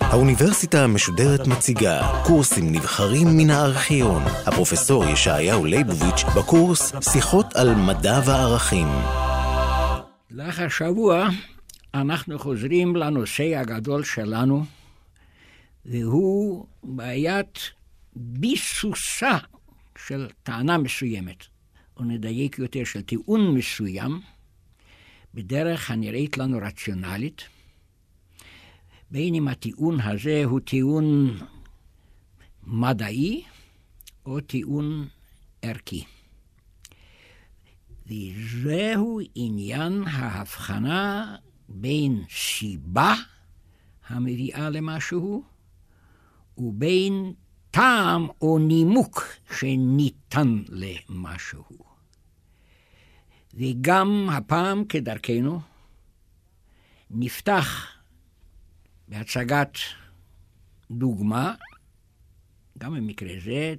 האוניברסיטה המשודרת מציגה קורסים נבחרים מן הארכיון. הפרופסור ישעיהו ליבוביץ' בקורס שיחות על מדע וערכים. לאחר שבוע אנחנו חוזרים לנושא הגדול שלנו, והוא בעיית ביסוסה של טענה מסוימת, או נדייק יותר של טיעון מסוים, בדרך הנראית לנו רציונלית, בין אם הטיעון הזה הוא טיעון מדעי או טיעון ערכי. וזהו עניין ההבחנה בין סיבה המביאה למשהו ובין טעם או נימוק שניתן למשהו. וגם הפעם, כדרכנו, נפתח בהצגת דוגמה, גם במקרה זה,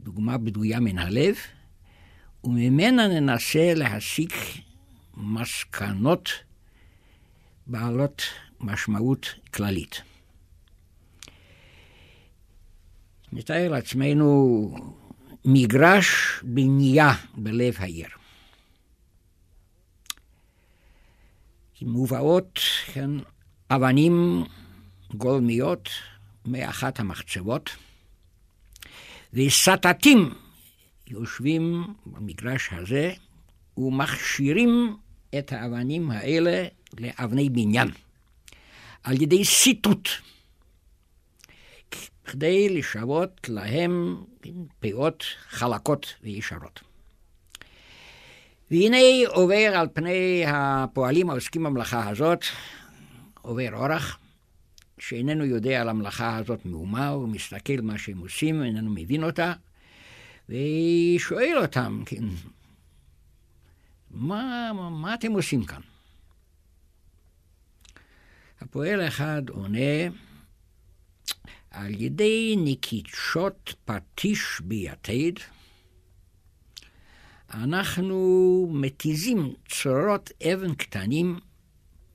דוגמה בדויה מן הלב, וממנה ננסה להסיק מסקנות בעלות משמעות כללית. נתאר לעצמנו מגרש בנייה בלב העיר. מובאות כן, אבנים גולמיות מאחת המחצבות, וסטטים יושבים במגרש הזה ומכשירים את האבנים האלה לאבני בניין. על ידי סיטוט, כדי לשוות להם פאות חלקות וישרות. והנה עובר על פני הפועלים העוסקים במלאכה הזאת, עובר אורח, שאיננו יודע על המלאכה הזאת מאומה, הוא מסתכל מה שהם עושים, איננו מבין אותה, ושואל אותם, כן, מה, מה, אתם עושים כאן? הפועל אחד עונה, על ידי נקישות פטיש ביתד, אנחנו מתיזים צרורות אבן קטנים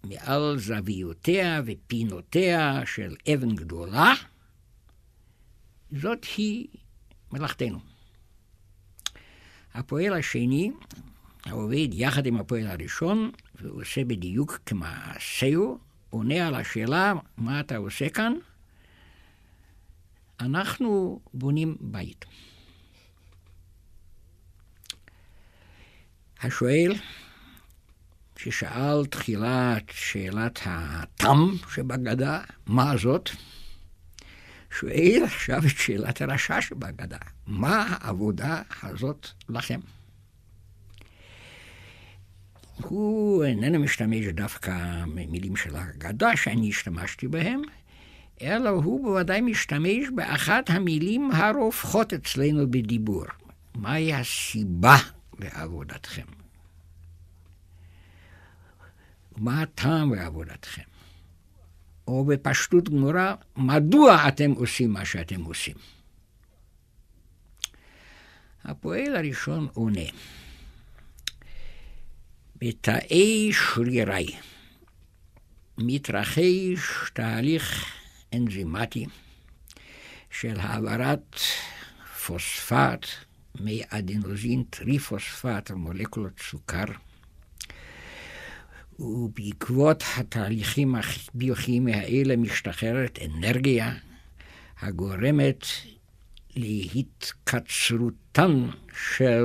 מעל זוויותיה ופינותיה של אבן גדולה. זאת היא מלאכתנו. הפועל השני, העובד יחד עם הפועל הראשון, והוא עושה בדיוק כמעשהו, עונה על השאלה, מה אתה עושה כאן? אנחנו בונים בית. השואל, ששאל תחילת שאלת התם שבגדה, מה זאת? שואל עכשיו את שאלת הרשע שבגדה, מה העבודה הזאת לכם? הוא איננו משתמש דווקא במילים של הגדה שאני השתמשתי בהם, אלא הוא בוודאי משתמש באחת המילים הרווחות אצלנו בדיבור. מהי הסיבה לעבודתכם? מה הטעם בעבודתכם? או בפשטות גמורה, מדוע אתם עושים מה שאתם עושים? הפועל הראשון עונה, בתאי שרירי מתרחש תהליך אנזימטי של העברת פוספט מאדנוזין טריפוספט מולקולות סוכר, ובעקבות התהליכים הביוכימיים האלה משתחררת אנרגיה הגורמת להתקצרותן של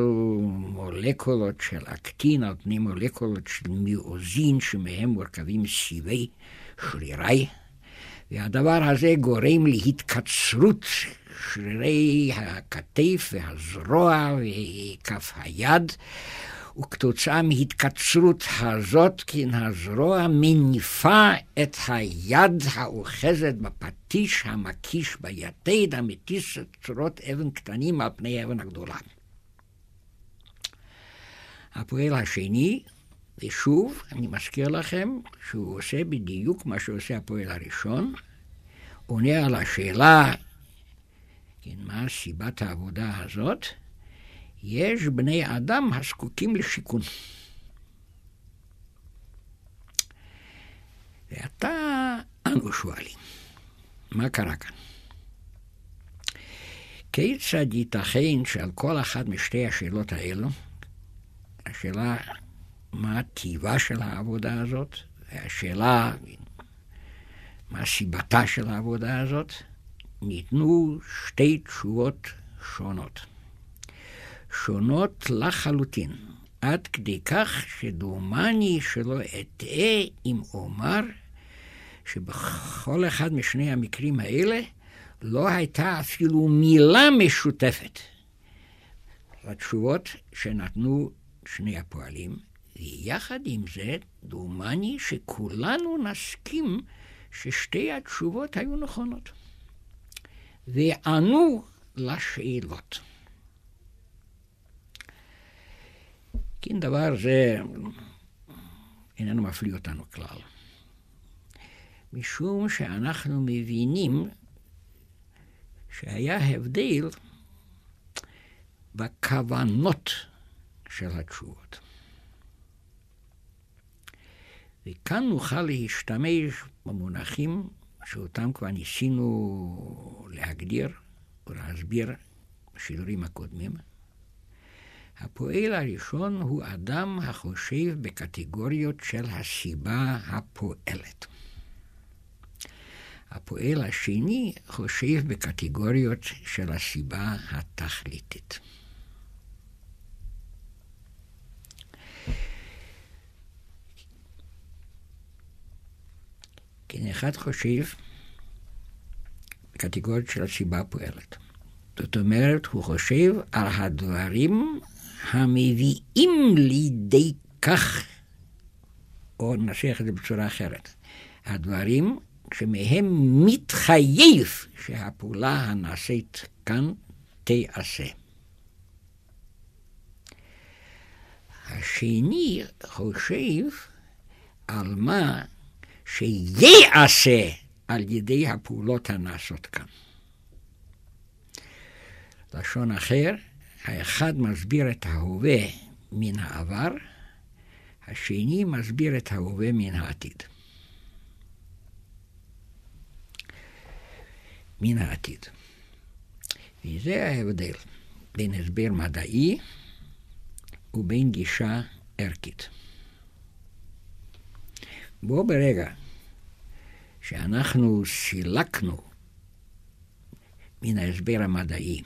מולקולות של אקטין על פני מולקולות של מיאוזין שמהם מורכבים סיבי שרירי. והדבר הזה גורם להתקצרות שרירי הכתף והזרוע וכף היד, וכתוצאה מהתקצרות הזאת, כן הזרוע מניפה את היד האוחזת בפטיש המקיש ביתד, המטיס את צורות אבן קטנים על פני האבן הגדולה. הפועל השני, ושוב, אני מזכיר לכם שהוא עושה בדיוק מה שעושה הפועל הראשון, עונה על השאלה, כן, מה סיבת העבודה הזאת, יש בני אדם הזקוקים לשיכון. ועתה אנו שואלים, מה קרה כאן? כיצד ייתכן שעל כל אחת משתי השאלות האלו, השאלה מה טיבה של העבודה הזאת, והשאלה מה סיבתה של העבודה הזאת, ניתנו שתי תשובות שונות. שונות לחלוטין, עד כדי כך שדומני שלא אטעה אם אומר שבכל אחד משני המקרים האלה לא הייתה אפילו מילה משותפת. לתשובות שנתנו שני הפועלים, ויחד עם זה, דומני שכולנו נסכים ששתי התשובות היו נכונות. וענו לשאלות. כן, דבר זה איננו מפליא אותנו כלל. משום שאנחנו מבינים שהיה הבדל בכוונות של התשובות. וכאן נוכל להשתמש במונחים שאותם כבר ניסינו להגדיר ולהסביר בשידורים הקודמים. הפועל הראשון הוא אדם החושב בקטגוריות של הסיבה הפועלת. הפועל השני חושב בקטגוריות של הסיבה התכליתית. כן, אחד חושב בקטגוריות של הסיבה הפועלת. זאת אומרת, הוא חושב על הדברים המביאים לידי כך, או ננסח את זה בצורה אחרת, הדברים שמהם מתחייב שהפעולה הנעשית כאן תיעשה. השני חושב על מה שייעשה על ידי הפעולות הנעשות כאן. לשון אחר, האחד מסביר את ההווה מן העבר, השני מסביר את ההווה מן העתיד. מן העתיד. וזה ההבדל בין הסבר מדעי ובין גישה ערכית. בו ברגע שאנחנו סילקנו מן ההסבר המדעי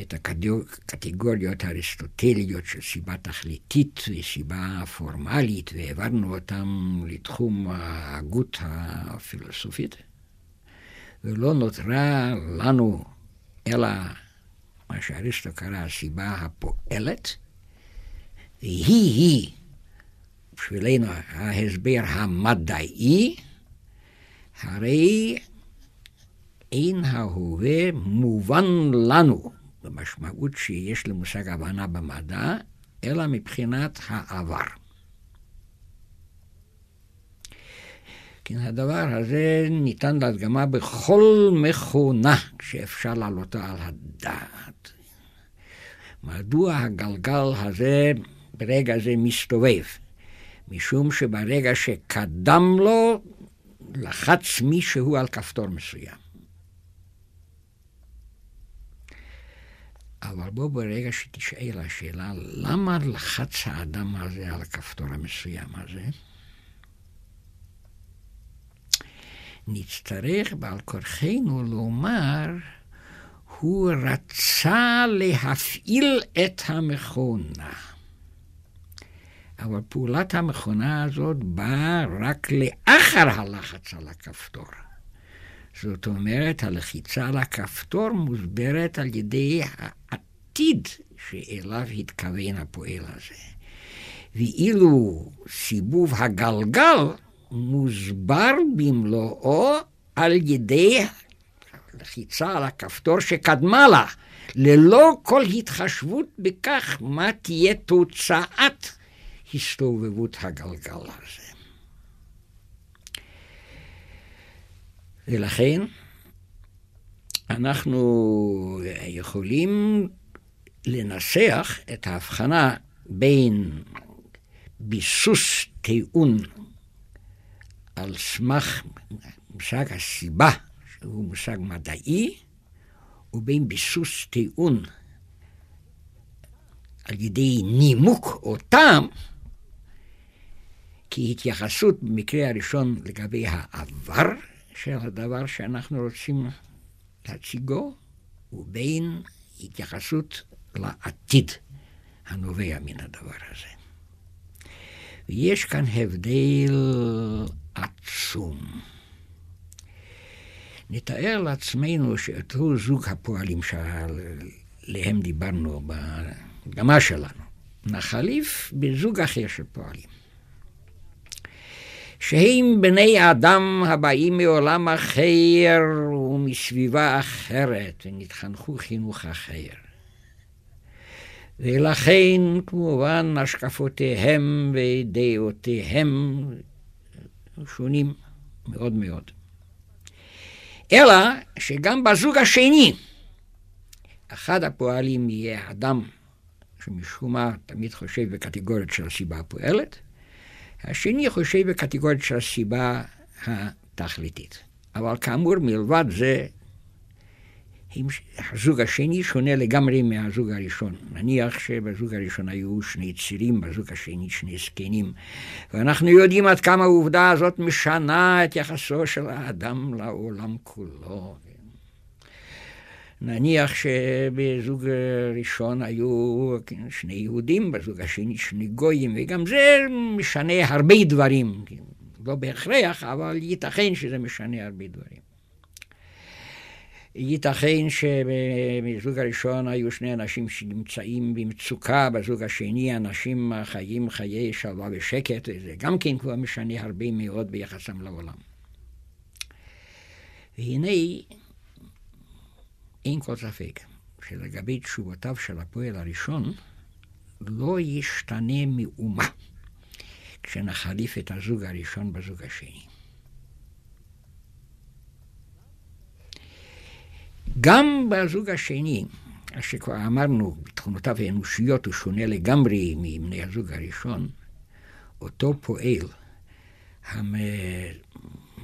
את הקטגוריות האריסטוטליות של סיבה תכליתית וסיבה פורמלית, והעברנו אותן לתחום ההגות הפילוסופית, ולא נותרה לנו אלא מה שאריסטו קרא הסיבה הפועלת, והיא-היא בשבילנו ההסבר המדעי, הרי אין ההווה מובן לנו במשמעות שיש למושג הבנה במדע, אלא מבחינת העבר. כן, הדבר הזה ניתן להדגמה בכל מכונה שאפשר להעלותה על הדעת. מדוע הגלגל הזה ברגע זה מסתובב? משום שברגע שקדם לו, לחץ מישהו על כפתור מסוים. אבל בוא ברגע שתשאל השאלה, למה לחץ האדם הזה על הכפתור המסוים הזה? נצטרך בעל כורחנו לומר, הוא רצה להפעיל את המכונה. אבל פעולת המכונה הזאת באה רק לאחר הלחץ על הכפתור. זאת אומרת, הלחיצה על הכפתור מוסברת על ידי העתיד שאליו התכוון הפועל הזה. ואילו סיבוב הגלגל מוסבר במלואו על ידי לחיצה על הכפתור שקדמה לה, ללא כל התחשבות בכך מה תהיה תוצאת הסתובבות הגלגל הזה. ולכן אנחנו יכולים לנסח את ההבחנה בין ביסוס טיעון על סמך מושג הסיבה, שהוא מושג מדעי, ובין ביסוס טיעון על ידי נימוק או טעם, כהתייחסות במקרה הראשון לגבי העבר של הדבר שאנחנו רוצים להציגו, ובין התייחסות לעתיד הנובע מן הדבר הזה. ויש כאן הבדל עצום. נתאר לעצמנו שאותו זוג הפועלים שעליהם דיברנו בהדגמה שלנו, נחליף בזוג אחר של פועלים. שהם בני אדם הבאים מעולם אחר ומסביבה אחרת, ונתחנכו חינוך אחר. ולכן כמובן השקפותיהם ודעותיהם שונים מאוד מאוד. אלא שגם בזוג השני, אחד הפועלים יהיה אדם שמשום מה תמיד חושב בקטגוריות של הסיבה הפועלת, השני חושב בקטגוריות של הסיבה התכליתית. אבל כאמור, מלבד זה, הזוג השני שונה לגמרי מהזוג הראשון. נניח שבזוג הראשון היו שני צירים, בזוג השני שני זקנים. ואנחנו יודעים עד כמה העובדה הזאת משנה את יחסו של האדם לעולם כולו. נניח שבזוג ראשון היו שני יהודים, בזוג השני שני גויים, וגם זה משנה הרבה דברים. לא בהכרח, אבל ייתכן שזה משנה הרבה דברים. ייתכן שבזוג הראשון היו שני אנשים שנמצאים במצוקה, בזוג השני אנשים חיים חיי שלווה ושקט, וזה גם כן כבר משנה הרבה מאוד ביחסם לעולם. והנה, אין כל ספק שלגבי תשובותיו של הפועל הראשון, לא ישתנה מאומה כשנחליף את הזוג הראשון בזוג השני. גם בזוג השני, שכבר אמרנו, בתכונותיו האנושיות הוא שונה לגמרי מבני הזוג הראשון, אותו פועל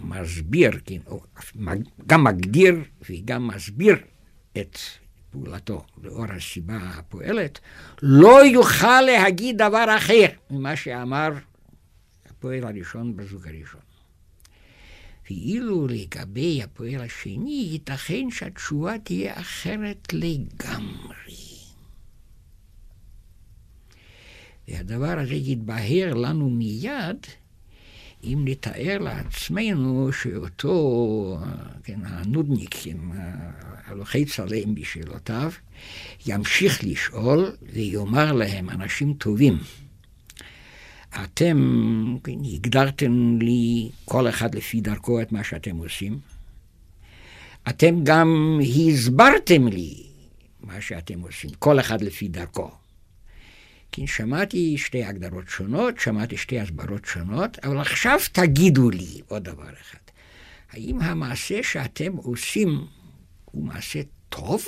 המסביר, כן, גם מגדיר וגם מסביר את פעולתו לאור הסיבה הפועלת, לא יוכל להגיד דבר אחר ממה שאמר הפועל הראשון בזוג הראשון. ואילו לגבי הפועל השני, ייתכן שהתשובה תהיה אחרת לגמרי. והדבר הזה יתבהר לנו מיד אם נתאר לעצמנו שאותו, כן, הנודניק, כן, הלוחץ עליהם בשאלותיו, ימשיך לשאול ויאמר להם, אנשים טובים, אתם הגדרתם לי כל אחד לפי דרכו את מה שאתם עושים. אתם גם הסברתם לי מה שאתם עושים, כל אחד לפי דרכו. כי שמעתי שתי הגדרות שונות, שמעתי שתי הסברות שונות, אבל עכשיו תגידו לי עוד דבר אחד. האם המעשה שאתם עושים הוא מעשה טוב,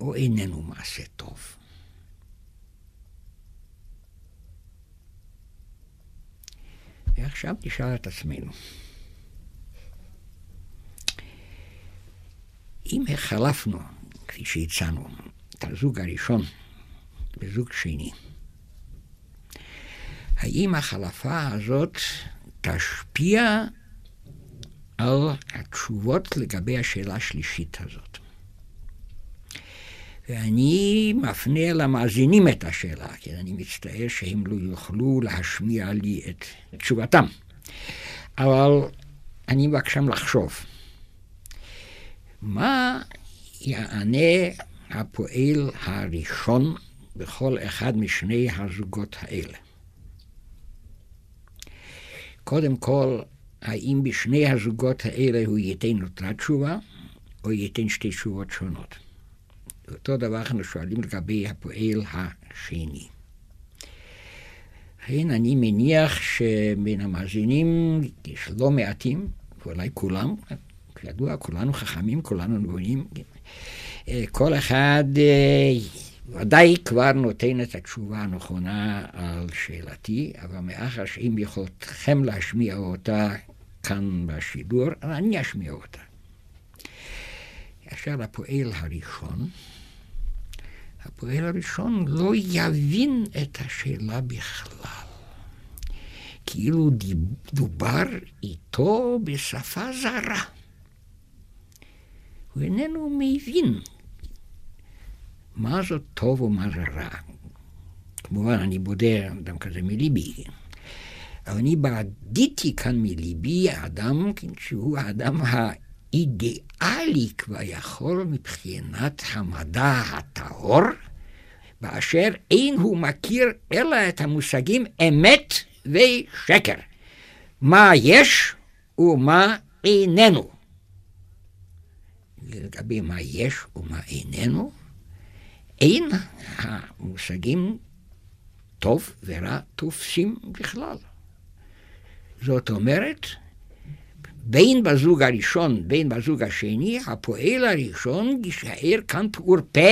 או איננו מעשה טוב? ועכשיו נשאל את עצמנו, אם החלפנו, כפי שהצענו, את הזוג הראשון בזוג שני, האם החלפה הזאת תשפיע על התשובות לגבי השאלה השלישית הזאת? ואני מפנה למאזינים את השאלה, כי אני מצטער שהם לא יוכלו להשמיע לי את תשובתם. אבל אני מבקשם לחשוב, מה יענה הפועל הראשון בכל אחד משני הזוגות האלה? קודם כל, האם בשני הזוגות האלה הוא ייתן אותה תשובה, או ייתן שתי תשובות שונות? אותו דבר אנחנו שואלים לגבי הפועל השני. לכן אני מניח שבין המאזינים יש לא מעטים, ואולי כולם, כידוע, כולנו חכמים, כולנו נבונים. כל אחד ודאי כבר נותן את התשובה הנכונה על שאלתי, אבל מאחר שאם יכולתכם להשמיע אותה כאן בשידור, אני אשמיע אותה. כאשר הפועל הראשון, הפועל הראשון לא יבין את השאלה בכלל. כאילו דובר איתו בשפה זרה. הוא איננו מבין מה זאת טוב ומה זה רע. כמובן, אני בודה אדם כזה מליבי. אבל אני בדיתי כאן מליבי האדם שהוא האדם האידיאלי כביכול מבחינת המדע הטהור, באשר אין הוא מכיר אלא את המושגים אמת ושקר. מה יש ומה איננו. לגבי מה יש ומה איננו, אין המושגים טוב ורע תופסים בכלל. זאת אומרת, בין בזוג הראשון, בין בזוג השני, הפועל הראשון יישאר כאן פעור פה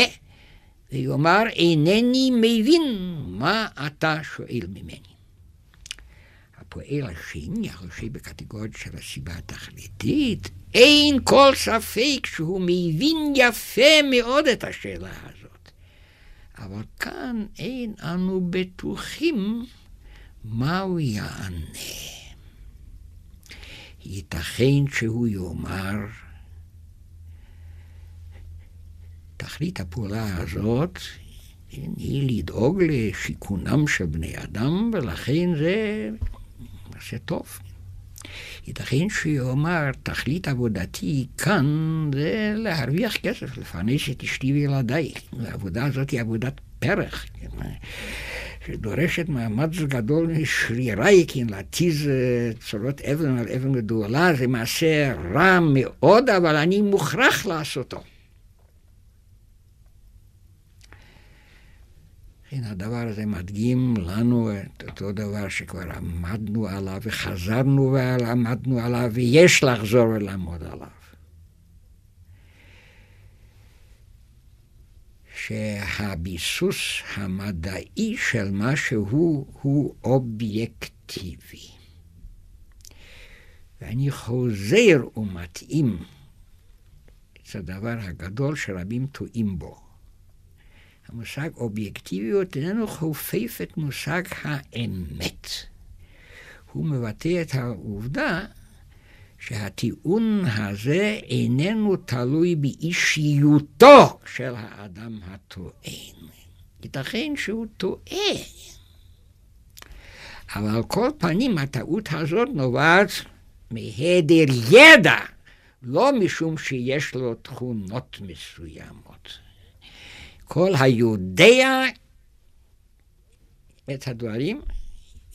ויאמר, אינני מבין מה אתה שואל ממני. הפועל השני, החושב בקטגוריה של הסיבה התכליתית, אין כל ספק שהוא מבין יפה מאוד את השאלה הזאת. אבל כאן אין אנו בטוחים מה הוא יענה. ייתכן שהוא יאמר, תכלית הפעולה הזאת היא לדאוג לשיכונם של בני אדם, ולכן זה מעשה טוב. ייתכן שיאמר, תכלית עבודתי כאן זה להרוויח כסף, לפרנס את אשתי וילדיי. העבודה הזאת היא עבודת פרח. שדורשת מאמץ גדול משרירי, כי להתיז אה, צורות אבן על אבן גדולה זה מעשה רע מאוד, אבל אני מוכרח לעשותו. כן, הדבר הזה מדגים לנו את אותו דבר שכבר עמדנו עליו וחזרנו ועמדנו עליו, ויש לחזור ולעמוד עליו. שהביסוס המדעי של משהו הוא אובייקטיבי. ואני חוזר ומתאים את הדבר הגדול שרבים טועים בו. המושג אובייקטיביות איננו חופף את מושג האמת. הוא מבטא את העובדה שהטיעון הזה איננו תלוי באישיותו של האדם הטוען. ייתכן שהוא טועה. אבל על כל פנים הטעות הזאת נובעת מהיעדר ידע, לא משום שיש לו תכונות מסוימות. כל היודע את הדברים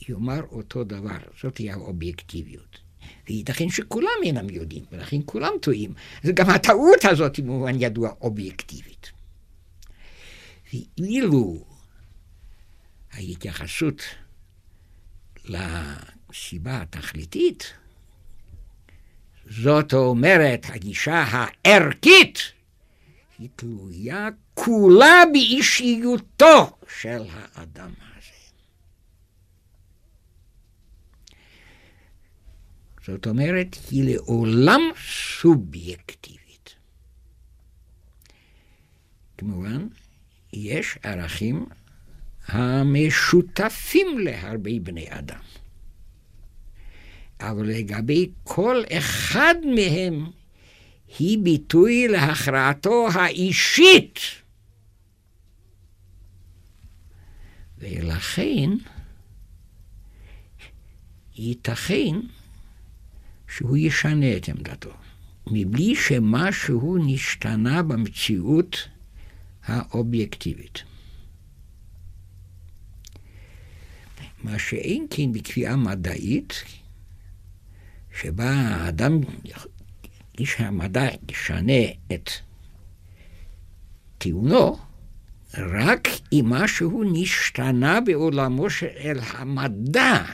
יאמר אותו דבר, זאת היא האובייקטיביות. וייתכן שכולם אינם יודעים, ולכן כולם טועים. אז גם הטעות הזאת היא במובן ידוע אובייקטיבית. ואילו ההתייחסות לסיבה התכליתית, זאת אומרת, הגישה הערכית, היא תלויה כולה באישיותו של האדם. זאת אומרת, היא לעולם סובייקטיבית. כמובן, יש ערכים המשותפים להרבה בני אדם. אבל לגבי כל אחד מהם היא ביטוי להכרעתו האישית. ולכן ייתכן שהוא ישנה את עמדתו, מבלי שמשהו נשתנה במציאות האובייקטיבית. מה שאין כן בקביעה מדעית, שבה האדם, איש המדע ישנה את טיעונו, רק אם משהו נשתנה בעולמו של המדע,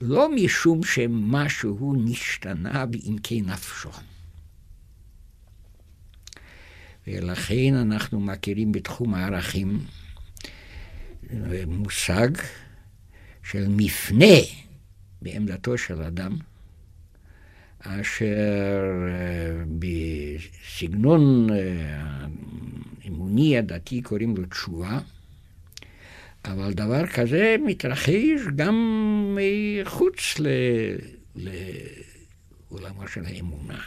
לא משום שמשהו נשתנה בעמקי נפשו. ולכן אנחנו מכירים בתחום הערכים מושג של מפנה בעמדתו של אדם, אשר אה, בסגנון האמוני הדתי קוראים לו תשובה, אבל דבר כזה מתרחש גם מחוץ לעולמו של האמונה.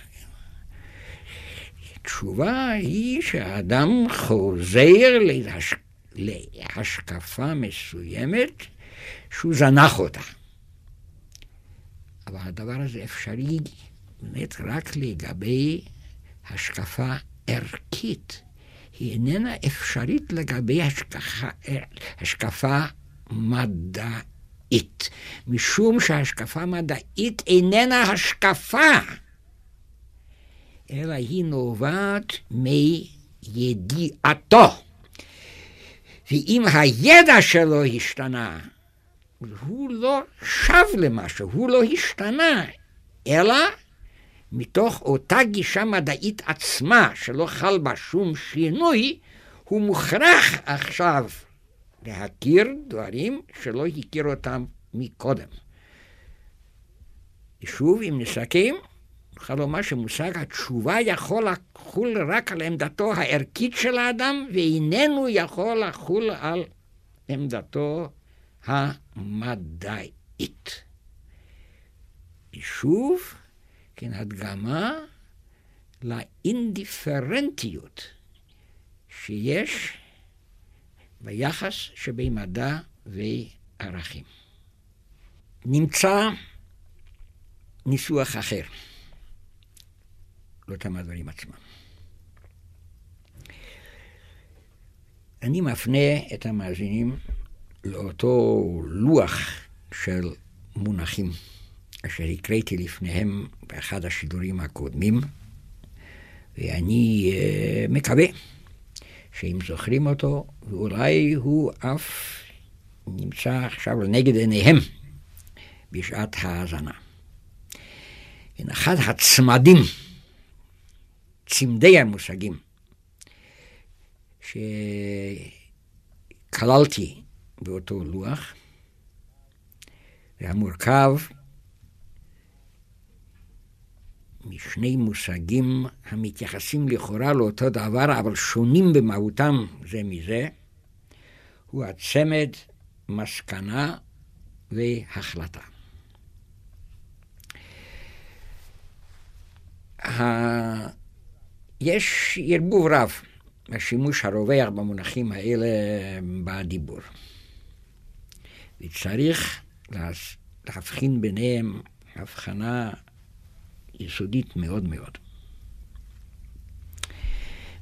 תשובה היא שהאדם חוזר להש... להשקפה מסוימת שהוא זנח אותה. אבל הדבר הזה אפשרי באמת רק לגבי השקפה ערכית. היא איננה אפשרית לגבי השקפה, השקפה מדעית, משום שהשקפה מדעית איננה השקפה, אלא היא נובעת מידיעתו. ואם הידע שלו השתנה, הוא לא שב למשהו, הוא לא השתנה, אלא מתוך אותה גישה מדעית עצמה, שלא חל בה שום שינוי, הוא מוכרח עכשיו להכיר דברים שלא הכיר אותם מקודם. שוב, אם נסכם, נוכל לומר שמושג התשובה יכול לחול רק על עמדתו הערכית של האדם, ואיננו יכול לחול על עמדתו המדעית. שוב, כן, הדגמה לאינדיפרנטיות שיש ביחס שבין מדע וערכים. נמצא ניסוח אחר לאותם הדברים עצמם. אני מפנה את המאזינים לאותו לוח של מונחים. אשר הקראתי לפניהם באחד השידורים הקודמים, ואני uh, מקווה שאם זוכרים אותו, ואולי הוא אף נמצא עכשיו לנגד עיניהם בשעת ההאזנה. אחד הצמדים, צמדי המושגים, שכללתי באותו לוח, והמורכב משני מושגים המתייחסים לכאורה לאותו דבר, אבל שונים במהותם זה מזה, הוא הצמד מסקנה והחלטה. יש ערבוב רב בשימוש הרווח במונחים האלה בדיבור. וצריך להבחין ביניהם הבחנה יסודית מאוד מאוד.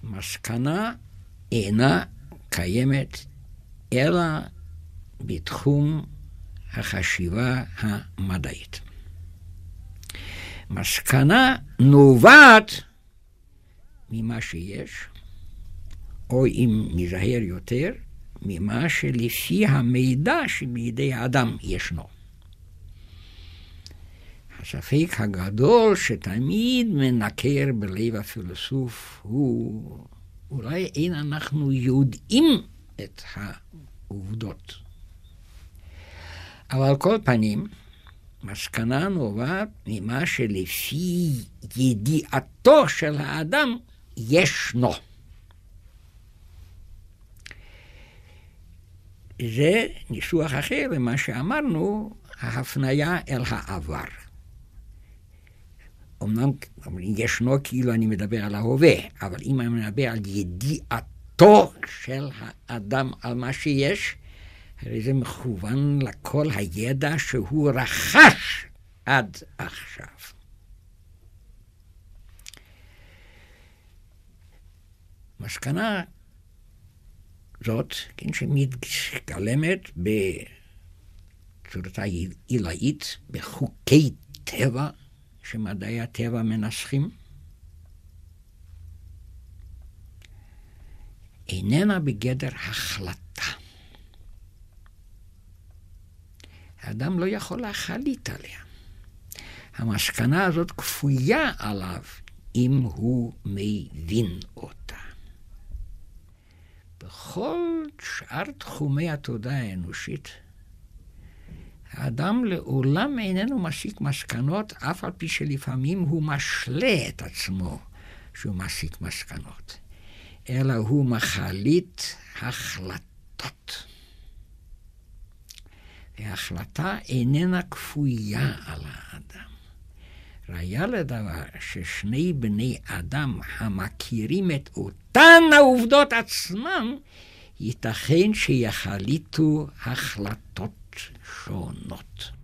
מסקנה אינה קיימת אלא בתחום החשיבה המדעית. מסקנה נובעת ממה שיש, או אם נזהר יותר, ממה שלפי המידע שבידי האדם ישנו. הספק הגדול שתמיד מנקר בלב הפילוסוף הוא אולי אין אנחנו יודעים את העובדות. אבל כל פנים, מסקנה נובעת ממה שלפי ידיעתו של האדם ישנו. זה ניסוח אחר למה שאמרנו, ההפניה אל העבר. אמנם ישנו כאילו אני מדבר על ההווה, אבל אם אני מדבר על ידיעתו של האדם על מה שיש, הרי זה מכוון לכל הידע שהוא רכש עד עכשיו. מסקנה זאת, כן, שמתגלמת בצורתה עילאית, בחוקי טבע, שמדעי הטבע מנסחים, איננה בגדר החלטה. האדם לא יכול להחליט עליה. המסקנה הזאת כפויה עליו אם הוא מבין אותה. בכל שאר תחומי התודעה האנושית, האדם לעולם איננו מסיק מסקנות, אף על פי שלפעמים הוא משלה את עצמו שהוא מסיק מסקנות, אלא הוא מחליט החלטות. וההחלטה איננה כפויה על האדם. ראיה לדבר ששני בני אדם המכירים את אותן העובדות עצמם, ייתכן שיחליטו החלטות שונות.